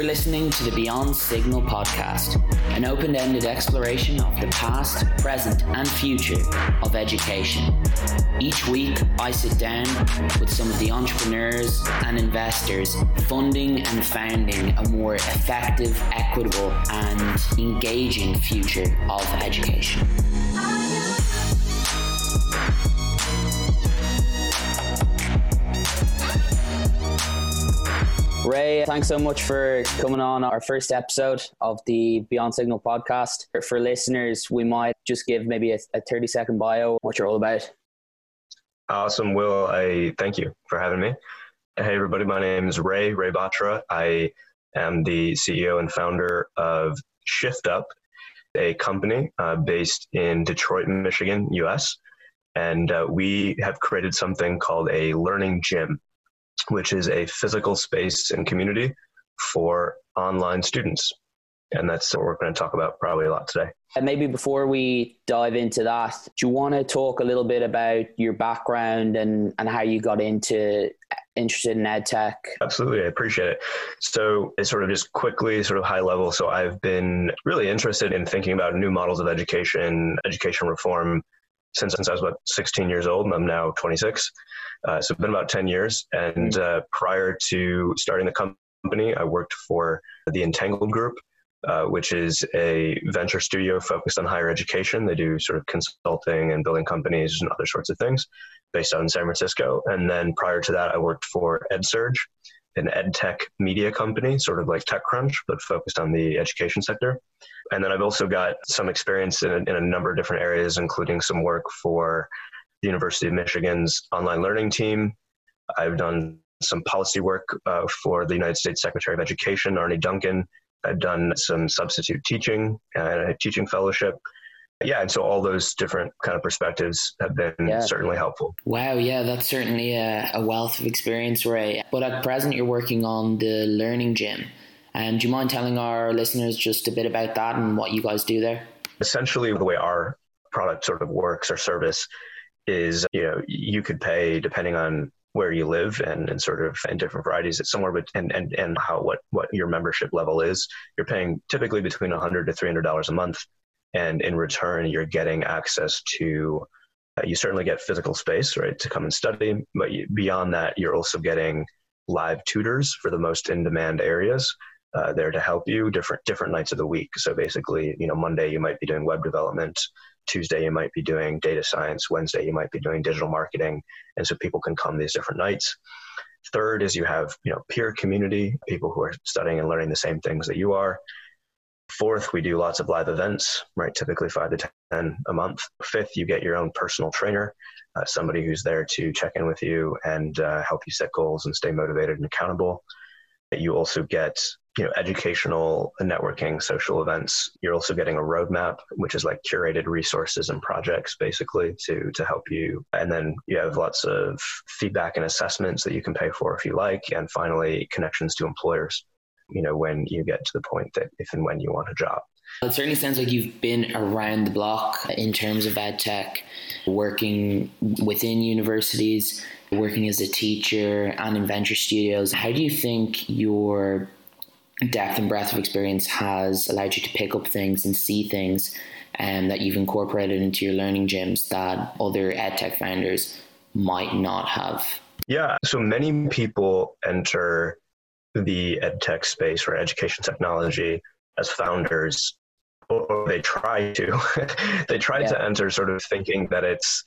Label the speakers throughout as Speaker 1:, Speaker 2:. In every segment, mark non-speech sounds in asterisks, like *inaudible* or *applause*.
Speaker 1: You're listening to the Beyond Signal podcast, an open ended exploration of the past, present, and future of education. Each week, I sit down with some of the entrepreneurs and investors funding and founding a more effective, equitable, and engaging future of education. Ray, thanks so much for coming on our first episode of the Beyond Signal podcast. For listeners, we might just give maybe a, a 30 second bio, what you're all about.
Speaker 2: Awesome, Will. I thank you for having me. Hey, everybody. My name is Ray, Ray Batra. I am the CEO and founder of Shift Up, a company uh, based in Detroit, Michigan, US. And uh, we have created something called a learning gym which is a physical space and community for online students. And that's what we're going to talk about probably a lot today.
Speaker 1: And maybe before we dive into that, do you want to talk a little bit about your background and, and how you got into uh, interested in ed tech?
Speaker 2: Absolutely, I appreciate it. So, it's sort of just quickly, sort of high level. So, I've been really interested in thinking about new models of education, education reform since, since I was about 16 years old, and I'm now 26. Uh, so it's been about 10 years. And mm. uh, prior to starting the company, I worked for the Entangled Group, uh, which is a venture studio focused on higher education. They do sort of consulting and building companies and other sorts of things based out in San Francisco. And then prior to that, I worked for EdSurge, an ed tech media company, sort of like TechCrunch, but focused on the education sector. And then I've also got some experience in a, in a number of different areas, including some work for the University of Michigan's online learning team. I've done some policy work uh, for the United States Secretary of Education, Arne Duncan. I've done some substitute teaching and a teaching fellowship. Yeah, and so all those different kind of perspectives have been yeah. certainly helpful.
Speaker 1: Wow, yeah, that's certainly a, a, wealth of experience, Ray. But at present, you're working on the learning gym. And um, do you mind telling our listeners just a bit about that and what you guys do there?
Speaker 2: Essentially, the way our product sort of works, our service, is you know you could pay depending on where you live and, and sort of and different varieties it's somewhere but and, and and how what what your membership level is you're paying typically between 100 to 300 dollars a month and in return you're getting access to uh, you certainly get physical space right to come and study but you, beyond that you're also getting live tutors for the most in demand areas uh, there to help you different different nights of the week so basically you know monday you might be doing web development Tuesday you might be doing data science, Wednesday you might be doing digital marketing, and so people can come these different nights. Third is you have you know peer community, people who are studying and learning the same things that you are. Fourth, we do lots of live events, right? Typically five to 10 a month. Fifth, you get your own personal trainer, uh, somebody who's there to check in with you and uh, help you set goals and stay motivated and accountable. You also get you know educational networking social events you're also getting a roadmap which is like curated resources and projects basically to to help you and then you have lots of feedback and assessments that you can pay for if you like and finally connections to employers you know when you get to the point that if and when you want a job
Speaker 1: it certainly sounds like you've been around the block in terms of ed tech, working within universities, working as a teacher and in venture studios. How do you think your depth and breadth of experience has allowed you to pick up things and see things um, that you've incorporated into your learning gyms that other edtech founders might not have?
Speaker 2: Yeah, so many people enter the edtech space or education technology as founders, or they try to. *laughs* they try yeah. to enter sort of thinking that it's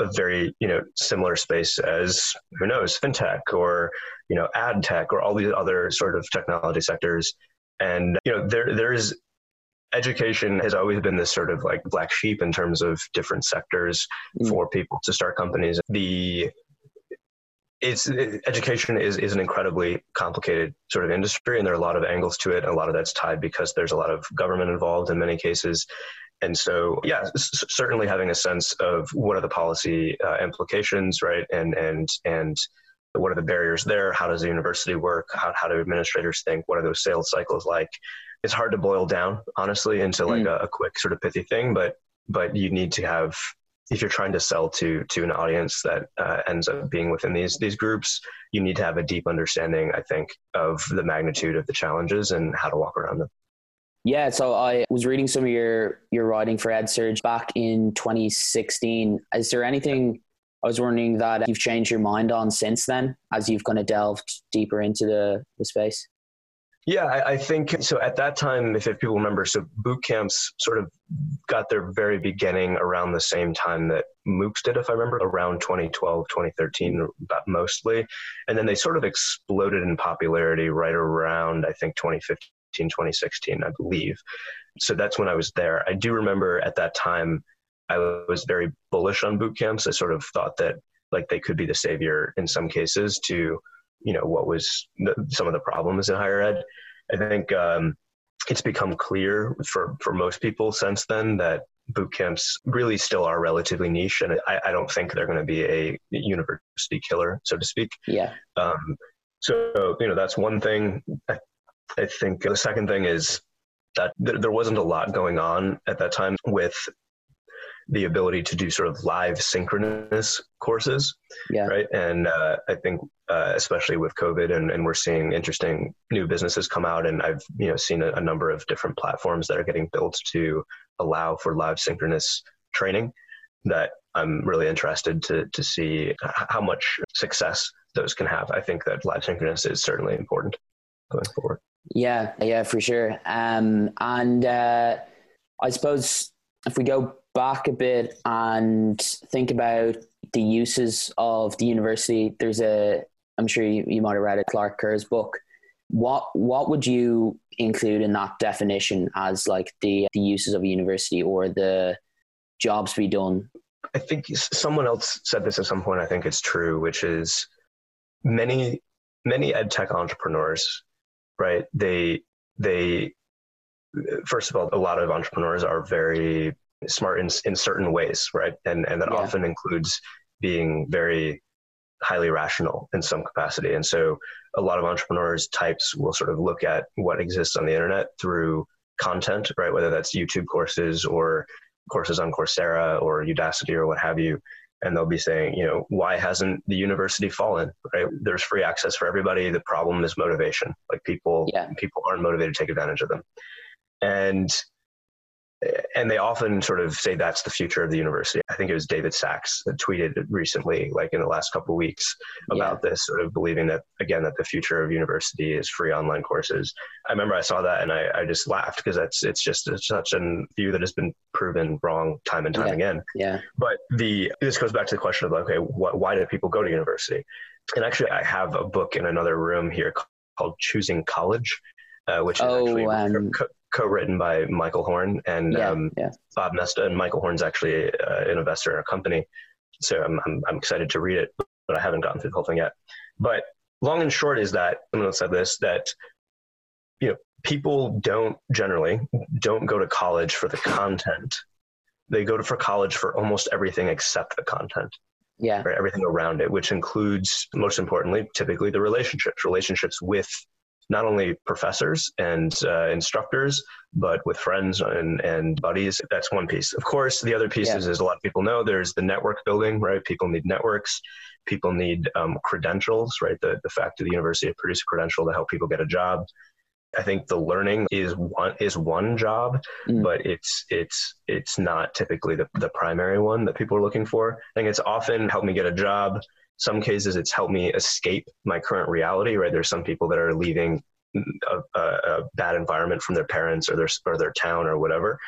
Speaker 2: a very you know similar space as who knows fintech or you know ad tech or all these other sort of technology sectors and you know there there is education has always been this sort of like black sheep in terms of different sectors mm. for people to start companies the it's education is, is an incredibly complicated sort of industry and there are a lot of angles to it a lot of that's tied because there's a lot of government involved in many cases and so, yeah, s- certainly having a sense of what are the policy uh, implications, right, and and and what are the barriers there? How does the university work? How how do administrators think? What are those sales cycles like? It's hard to boil down, honestly, into like mm. a, a quick sort of pithy thing, but but you need to have if you're trying to sell to to an audience that uh, ends up being within these these groups, you need to have a deep understanding, I think, of the magnitude of the challenges and how to walk around them.
Speaker 1: Yeah, so I was reading some of your your writing for EdSurge back in 2016. Is there anything I was wondering that you've changed your mind on since then, as you've kind of delved deeper into the, the space?
Speaker 2: Yeah, I, I, think so. At that time, if, if people remember, so boot camps sort of got their very beginning around the same time that MOOCs did, if I remember, around 2012, 2013, mostly. And then they sort of exploded in popularity right around, I think, 2015, 2016, I believe. So that's when I was there. I do remember at that time, I was very bullish on boot camps. I sort of thought that like they could be the savior in some cases to you know what was the, some of the problems in higher ed. I think um, it's become clear for for most people since then that boot camps really still are relatively niche, and I, I don't think they're going to be a university killer, so to speak.
Speaker 1: Yeah.
Speaker 2: Um, so you know that's one thing. I, I think the second thing is that there wasn't a lot going on at that time with the ability to do sort of live synchronous courses.
Speaker 1: Yeah.
Speaker 2: Right. And uh, I think, uh, especially with COVID, and, and we're seeing interesting new businesses come out, and I've you know seen a, a number of different platforms that are getting built to allow for live synchronous training. That I'm really interested to to see how much success those can have. I think that live synchronous is certainly important going forward.
Speaker 1: Yeah, yeah, for sure. Um, and uh, I suppose if we go back a bit and think about the uses of the university, there's a, I'm sure you, you might have read a Clark Kerr's book. What what would you include in that definition as like the the uses of a university or the jobs to be done?
Speaker 2: I think someone else said this at some point. I think it's true, which is many many ed tech entrepreneurs, right? They they first of all, a lot of entrepreneurs are very smart in, in certain ways, right? And, and that yeah. often includes being very highly rational in some capacity. And so a lot of entrepreneurs types will sort of look at what exists on the internet through content, right? Whether that's YouTube courses or courses on Coursera or Udacity or what have you. And they'll be saying, you know, why hasn't the university fallen? Right? There's free access for everybody. The problem is motivation. Like people, yeah. people aren't motivated to take advantage of them. And and they often sort of say that's the future of the university. I think it was David Sacks that tweeted recently, like in the last couple of weeks, about yeah. this, sort of believing that again that the future of university is free online courses. I remember I saw that and I, I just laughed because that's it's just it's such a view that has been proven wrong time and time
Speaker 1: yeah.
Speaker 2: again.
Speaker 1: Yeah.
Speaker 2: But the this goes back to the question of okay, what, why do people go to university? And actually, I have a book in another room here called Choosing College, uh, which is oh, actually um, co- co-written by Michael Horn and
Speaker 1: yeah,
Speaker 2: um,
Speaker 1: yeah.
Speaker 2: Bob Moesta. And Michael Horn's actually uh, an investor in our company, so I'm, I'm, I'm excited to read it, but I haven't gotten through the whole thing yet. But long and short is that someone said this that you know people don't generally don't go to college for the content. They go to for college for almost everything except the content
Speaker 1: yeah
Speaker 2: everything around it which includes most importantly typically the relationships relationships with not only professors and uh, instructors, but with friends and, and buddies. That's one piece. Of course, the other pieces, yeah. as a lot of people know, there's the network building, right? People need networks. People need um, credentials, right? The, the fact that the university produce a credential to help people get a job. I think the learning is one is one job, mm. but it's it's it's not typically the, the primary one that people are looking for. I think it's often help me get a job, some cases it's helped me escape my current reality right? There's some people that are leaving a, a, a bad environment from their parents or their or their town or whatever.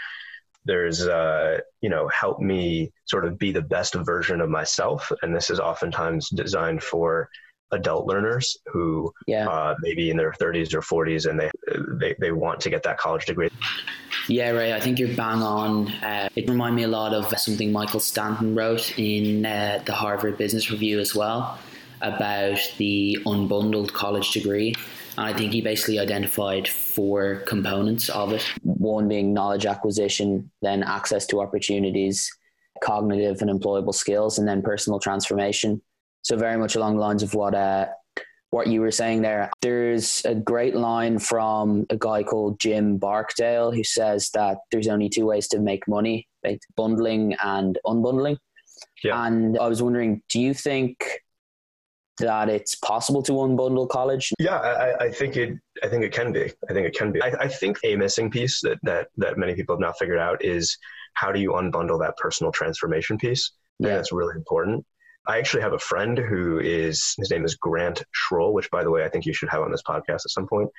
Speaker 2: There's uh, you know help me sort of be the best version of myself. And this is oftentimes designed for adult learners who
Speaker 1: yeah.
Speaker 2: uh, maybe in their 30s or 40s and they, they they want to get that college degree
Speaker 1: yeah, right. I think you're bang on. Uh, it reminded me a lot of something Michael Stanton wrote in uh, the Harvard Business Review as well about the unbundled college degree. And I think he basically identified four components of it one being knowledge acquisition, then access to opportunities, cognitive and employable skills, and then personal transformation. So, very much along the lines of what uh, what you were saying there. There's a great line from a guy called Jim Barksdale who says that there's only two ways to make money, like bundling and unbundling. Yeah. And I was wondering, do you think that it's possible to unbundle college?
Speaker 2: Yeah, I, I, think it. I think it can be. I think it can be. I, I, think a missing piece that that that many people have not figured out is how do you unbundle that personal transformation piece? Yeah, that's really important. I actually have a friend who is his name is Grant Schroll, which by the way I think you should have on this podcast at some point.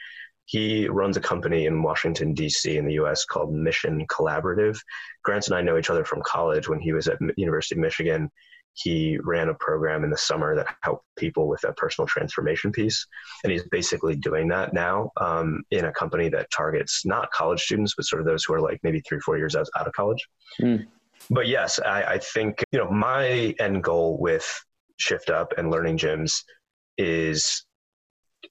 Speaker 2: He runs a company in Washington D.C. in the U.S. called Mission Collaborative. Grant and I know each other from college when he was at University of Michigan he ran a program in the summer that helped people with that personal transformation piece. And he's basically doing that now um, in a company that targets not college students, but sort of those who are like maybe three, four years out, of college. Mm. But yes, I, I think, you know, my end goal with Shift Up and learning gyms is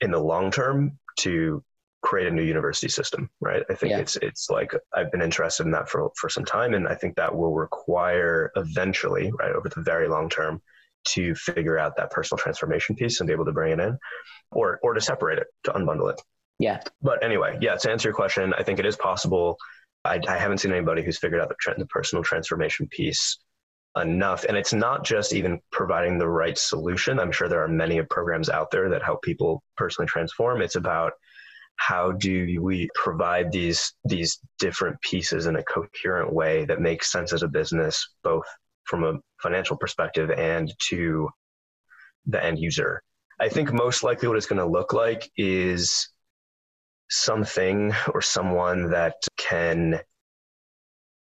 Speaker 2: in the long term to create a new university system, right? I think yeah. it's it's like I've been interested in that for for some time, and I think that will require eventually, right, over the very long term, to figure out that personal transformation piece and be able to bring it in, or or to separate it, to unbundle it.
Speaker 1: Yeah.
Speaker 2: But anyway, yeah. To answer your question, I think it is possible. I, I haven't seen anybody who's figured out the, the personal transformation piece enough. And it's not just even providing the right solution. I'm sure there are many programs out there that help people personally transform. It's about how do we provide these these different pieces in a coherent way that makes sense as a business both from a financial perspective and to the end user i think most likely what it's going to look like is something or someone that can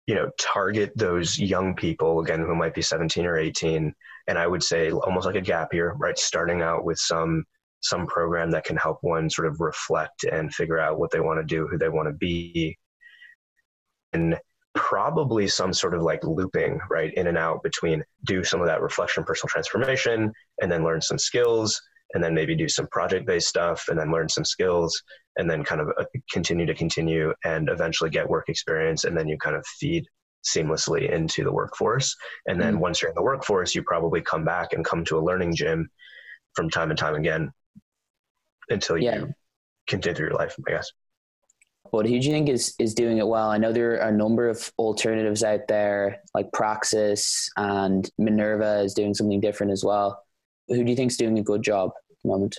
Speaker 2: you know target those young people again who might be 17 or 18 and i would say almost like a gap year right starting out with some some program that can help one sort of reflect and figure out what they want to do, who they want to be. And probably some sort of like looping right in and out between do some of that reflection personal transformation and then learn some skills and then maybe do some project based stuff and then learn some skills and then kind of uh, continue to continue and eventually get work experience and then you kind of feed seamlessly into the workforce and then mm-hmm. once you're in the workforce you probably come back and come to a learning gym from time and time again until yeah. you continue through your life, I guess.
Speaker 1: What who do you think is is doing it well? I know there are a number of alternatives out there, like Praxis and Minerva is doing something different as well. Who do you think is doing a good job at the moment?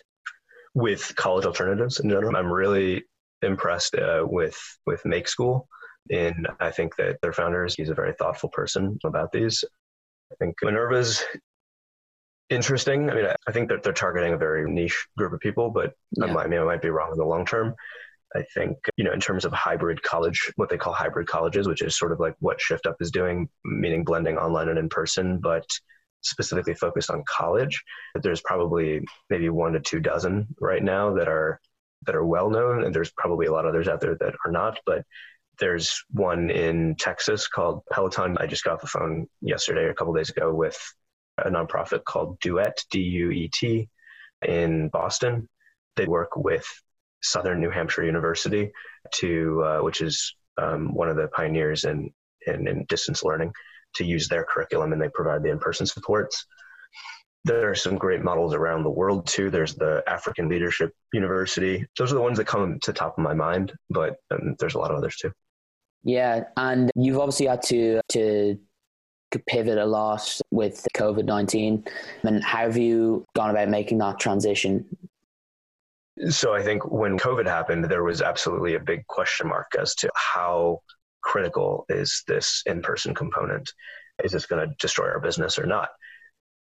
Speaker 2: With college alternatives in general, I'm really impressed uh, with with Make School. And I think that their founders, he's a very thoughtful person about these. I think Minerva's interesting. I mean, I think that they're targeting a very niche group of people, but yeah. I, might, I mean, I might be wrong in the long term. I think, you know, in terms of hybrid college, what they call hybrid colleges, which is sort of like what Shift Up is doing, meaning blending online and in person, but specifically focused on college. There's probably maybe one to two dozen right now that are that are well known, and there's probably a lot of others out there that are not. But there's one in Texas called Peloton. I just got off the phone yesterday, or a couple days ago, with a nonprofit called Duet, D U E T, in Boston. They work with Southern New Hampshire University, to uh, which is um, one of the pioneers in, in, in distance learning, to use their curriculum, and they provide the in-person supports. There are some great models around the world too. There's the African Leadership University. Those are the ones that come to top of my mind, but um, there's a lot of others too.
Speaker 1: Yeah, and you've obviously had to to pivot a lot with COVID 19. And how have you gone about making that transition?
Speaker 2: So I think when COVID happened, there was absolutely a big question mark as to how critical is this in person component? Is this going to destroy our business or not?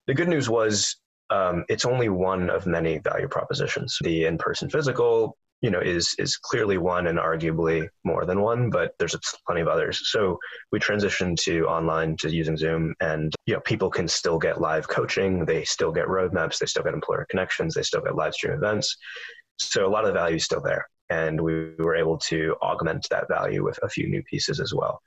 Speaker 2: The good news was um, it's only one of many value propositions. The in person physical you know is is clearly one and arguably more than one but there's plenty of others so we transitioned to online to using zoom and you know people can still get live coaching they still get roadmaps they still get employer connections they still get live stream events so a lot of the value is still there and we were able to augment that value with a few new pieces as well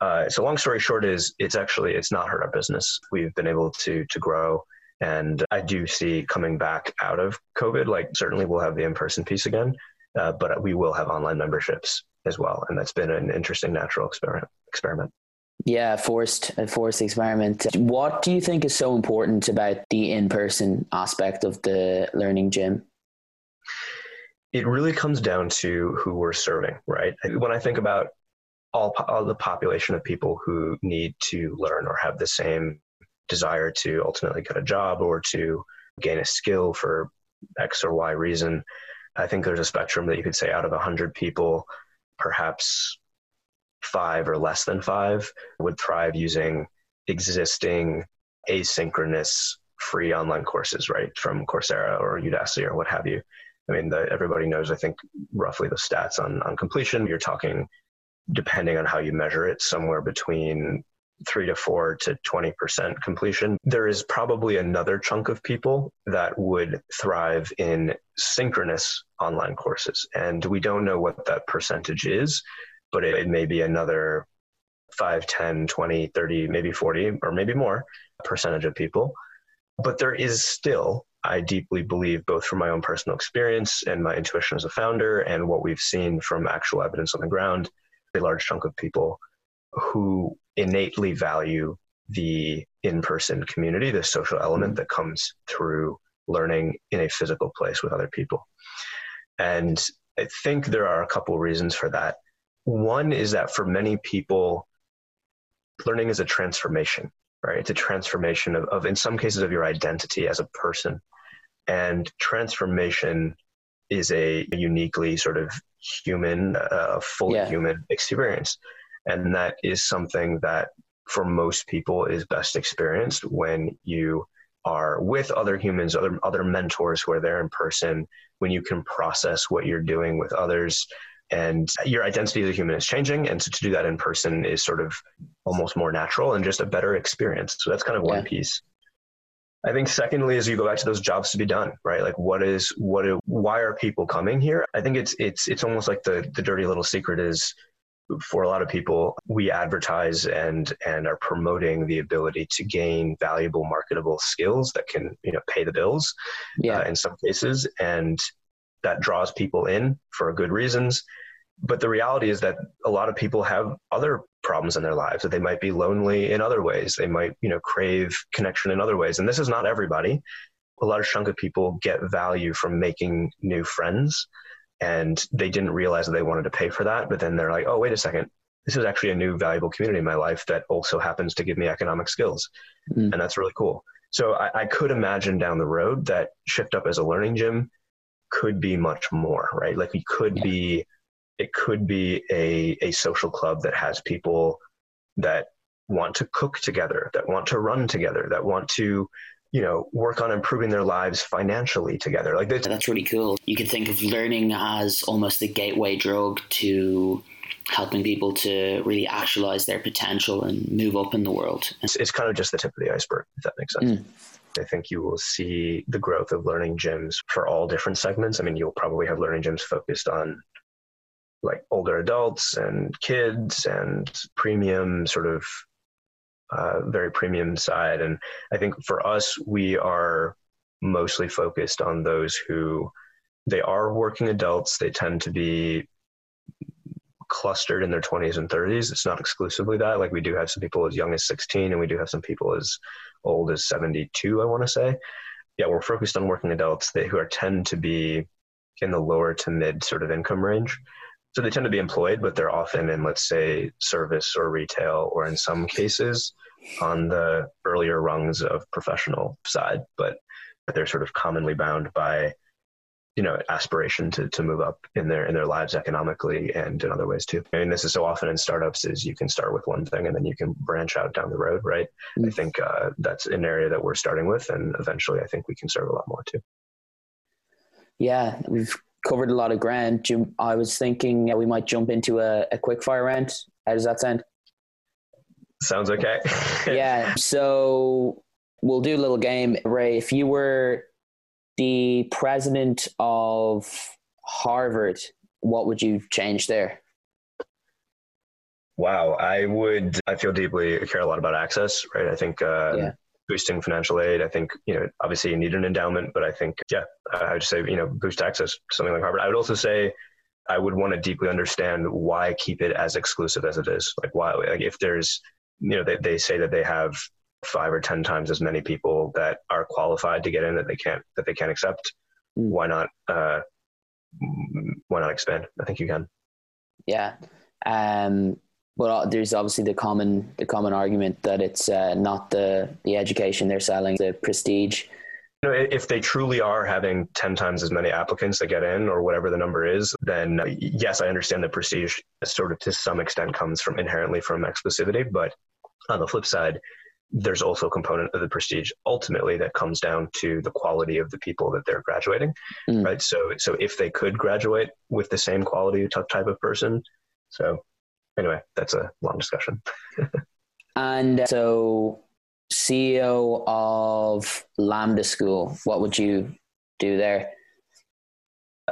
Speaker 2: uh, so long story short is it's actually it's not hurt our business we've been able to to grow and I do see coming back out of COVID, like certainly we'll have the in person piece again, uh, but we will have online memberships as well, and that's been an interesting natural experiment. Experiment.
Speaker 1: Yeah, forced a forced experiment. What do you think is so important about the in person aspect of the learning gym?
Speaker 2: It really comes down to who we're serving, right? When I think about all, all the population of people who need to learn or have the same desire to ultimately get a job or to gain a skill for X or Y reason. I think there's a spectrum that you could say out of 100 people, perhaps five or less than five would thrive using existing asynchronous free online courses, right, from Coursera or Udacity or what have you. I mean, the, everybody knows, I think, roughly the stats on, on completion. You're talking, depending on how you measure it, somewhere between three to four to 20% completion. There is probably another chunk of people that would thrive in synchronous online courses. And we don't know what that percentage is, but it, it may be another 5, 10, 20, 30, maybe 40, or maybe more percentage of people. But there is still, I deeply believe, both from my own personal experience and my intuition as a founder, and what we've seen from actual evidence on the ground, a large chunk of people who innately value the in person community, the social element mm-hmm. that comes through learning in a physical place with other people. And I think there are a couple reasons for that. One is that for many people, learning is a transformation, right? It's a transformation of, of in some cases, of your identity as a person. And transformation is a uniquely sort of human, uh, fully yeah. human experience. And that is something that for most people is best experienced when you are with other humans, other other mentors who are there in person, when you can process what you're doing with others and your identity as a human is changing and so to do that in person is sort of almost more natural and just a better experience so that's kind of one yeah. piece i think secondly is you go back to those jobs to be done right like what is what why are people coming here i think it's it's it's almost like the the dirty little secret is for a lot of people, we advertise and and are promoting the ability to gain valuable marketable skills that can you know pay the bills. Yeah. Uh, in some cases, and that draws people in for good reasons. But the reality is that a lot of people have other problems in their lives that they might be lonely in other ways. They might you know crave connection in other ways, and this is not everybody. A large chunk of people get value from making new friends and they didn't realize that they wanted to pay for that but then they're like oh wait a second this is actually a new valuable community in my life that also happens to give me economic skills mm. and that's really cool so I, I, could imagine down the road that shift up as a learning gym could be much more right like we could yeah. be it could be a, a social club that has people that want to cook together that want to run together that want to you know, work on improving their lives financially together. Like
Speaker 1: that's really cool. You could think of learning as almost the gateway drug to helping people to really actualize their potential and move up in the world.
Speaker 2: It's, it's kind of just the tip of the iceberg, if that makes sense. Mm. I think you will see the growth of learning gyms for all different segments. I mean, you'll probably have learning gyms focused on like older adults and kids and premium sort of uh, very premium side. And I think for us, we are mostly focused on those who they are working adults. They tend to be clustered in their 20s and 30s. It's not exclusively that. Like we do have some people as young as 16, and we do have some people as old as 72. I want to say, yeah, we're focused on working adults they, who are tend to be in the lower to mid sort of income range. So they tend to be employed, but they're often in, let's say, service or retail, or in some cases on the earlier rungs of professional side. But they're sort of commonly bound by, you know, aspiration to, to move up in their in their lives economically and in other ways too. I mean, this is so often in startups is you can start with one thing and then you can branch out down the road, right? Mm-hmm. I think uh, that's an area that we're starting with, and eventually, I think we can serve a lot more too.
Speaker 1: Yeah, we've covered a lot of ground. I was thinking we might jump into a, a quick fire round. How does that sound?
Speaker 2: Sounds okay. *laughs*
Speaker 1: yeah. So we'll do a little game. Ray, if you were the president of Harvard, what would you change there?
Speaker 2: Wow, I would. I feel deeply care a lot about access, right? I think uh, yeah boosting financial aid. I think, you know, obviously you need an endowment, but I think, yeah, I would say, you know, boost access to something like Harvard. I would also say I would want to deeply understand why keep it as exclusive as it is. Like why, like if there's, you know, they, they say that they have five or 10 times as many people that are qualified to get in that they can't, that they can't accept. Mm. Why not, uh, why not expand? I think you can.
Speaker 1: Yeah. Um, Well, there's obviously the common the common argument that it's uh, not the the education they're selling, the prestige.
Speaker 2: You know, if they truly are having 10 times as many applicants that get in or whatever the number is, then yes, I understand that prestige sort of to some extent comes from inherently from exclusivity. But on the flip side, there's also a component of the prestige ultimately that comes down to the quality of the people that they're graduating, mm. right? So, so if they could graduate with the same quality type of person, so anyway, that's a long discussion. *laughs*
Speaker 1: and so, CEO of Lambda School, what would you do there?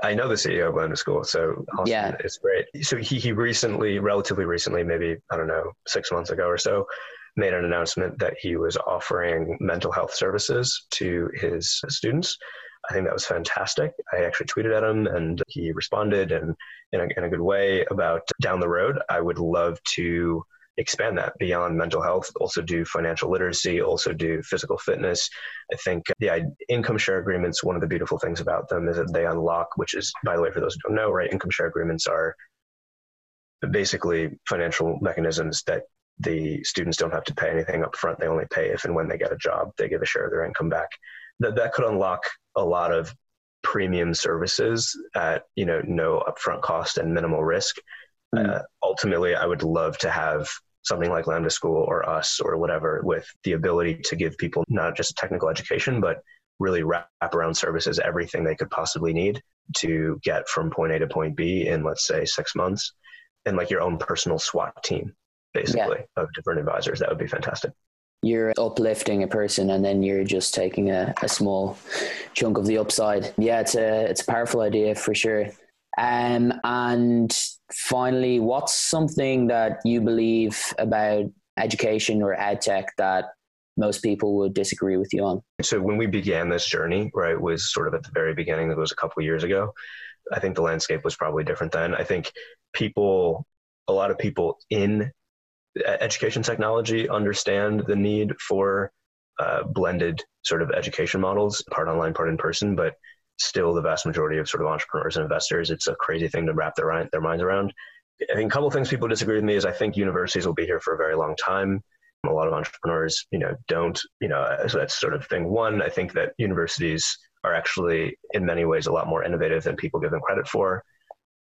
Speaker 2: I know the CEO of Lambda School, so yeah, it's great. So he he recently, relatively recently, maybe I don't know, six months ago or so, made an announcement that he was offering mental health services to his students. I think that was fantastic. I actually tweeted at him and he responded and in a, in a good way about down the road. I would love to expand that beyond mental health, also do financial literacy, also do physical fitness. I think the income share agreements, one of the beautiful things about them is that they unlock, which is, by the way, for those who don't know, right, income share agreements are basically financial mechanisms that the students don't have to pay anything up front. They only pay if and when they get a job, they give a share of their income back. That that could unlock a lot of premium services at you know no upfront cost and minimal risk. Mm. Uh, ultimately, I would love to have something like Lambda School or us or whatever with the ability to give people not just technical education, but really wrap around services, everything they could possibly need to get from point A to point B in, let's say, six months, and like your own personal SWAT team basically yeah. of different advisors. That would be fantastic.
Speaker 1: You're uplifting a person and then you're just taking a, a small chunk of the upside. Yeah, it's a it's a powerful idea for sure. Um, and finally, what's something that you believe about education or ed tech that most people would disagree with you on?
Speaker 2: So when we began this journey, right, was sort of at the very beginning. It was a couple years ago. I think the landscape was probably different then. I think people, a lot of people in education technology understand the need for uh, blended sort of education models, part online, part in person, but still the vast majority of sort of entrepreneurs and investors, it's a crazy thing to wrap their, their minds around. I think a couple of things people disagree with me is I think universities will be here for a very long time. A lot of entrepreneurs, you know, don't, you know, so that's sort of thing one. I think that universities are actually in many ways a lot more innovative than people give them credit for.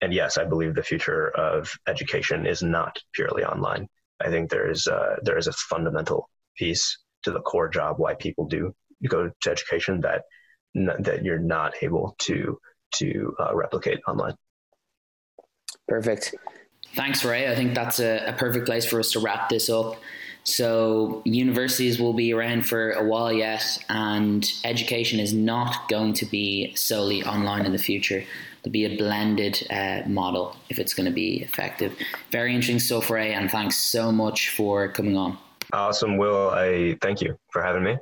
Speaker 2: And yes, I believe the future of education is not purely online. I think there is uh, there is a fundamental piece to the core job why people do go to education that that you're not able to to uh, replicate online.
Speaker 1: Perfect. Thanks, Ray. I think that's a, a perfect place for us to wrap this up. So, universities will be around for a while yet, and education is not going to be solely online in the future to be a blended uh, model if it's going to be effective. Very interesting Ray, and thanks so much for coming on.
Speaker 2: Awesome, Will. I thank you for having me.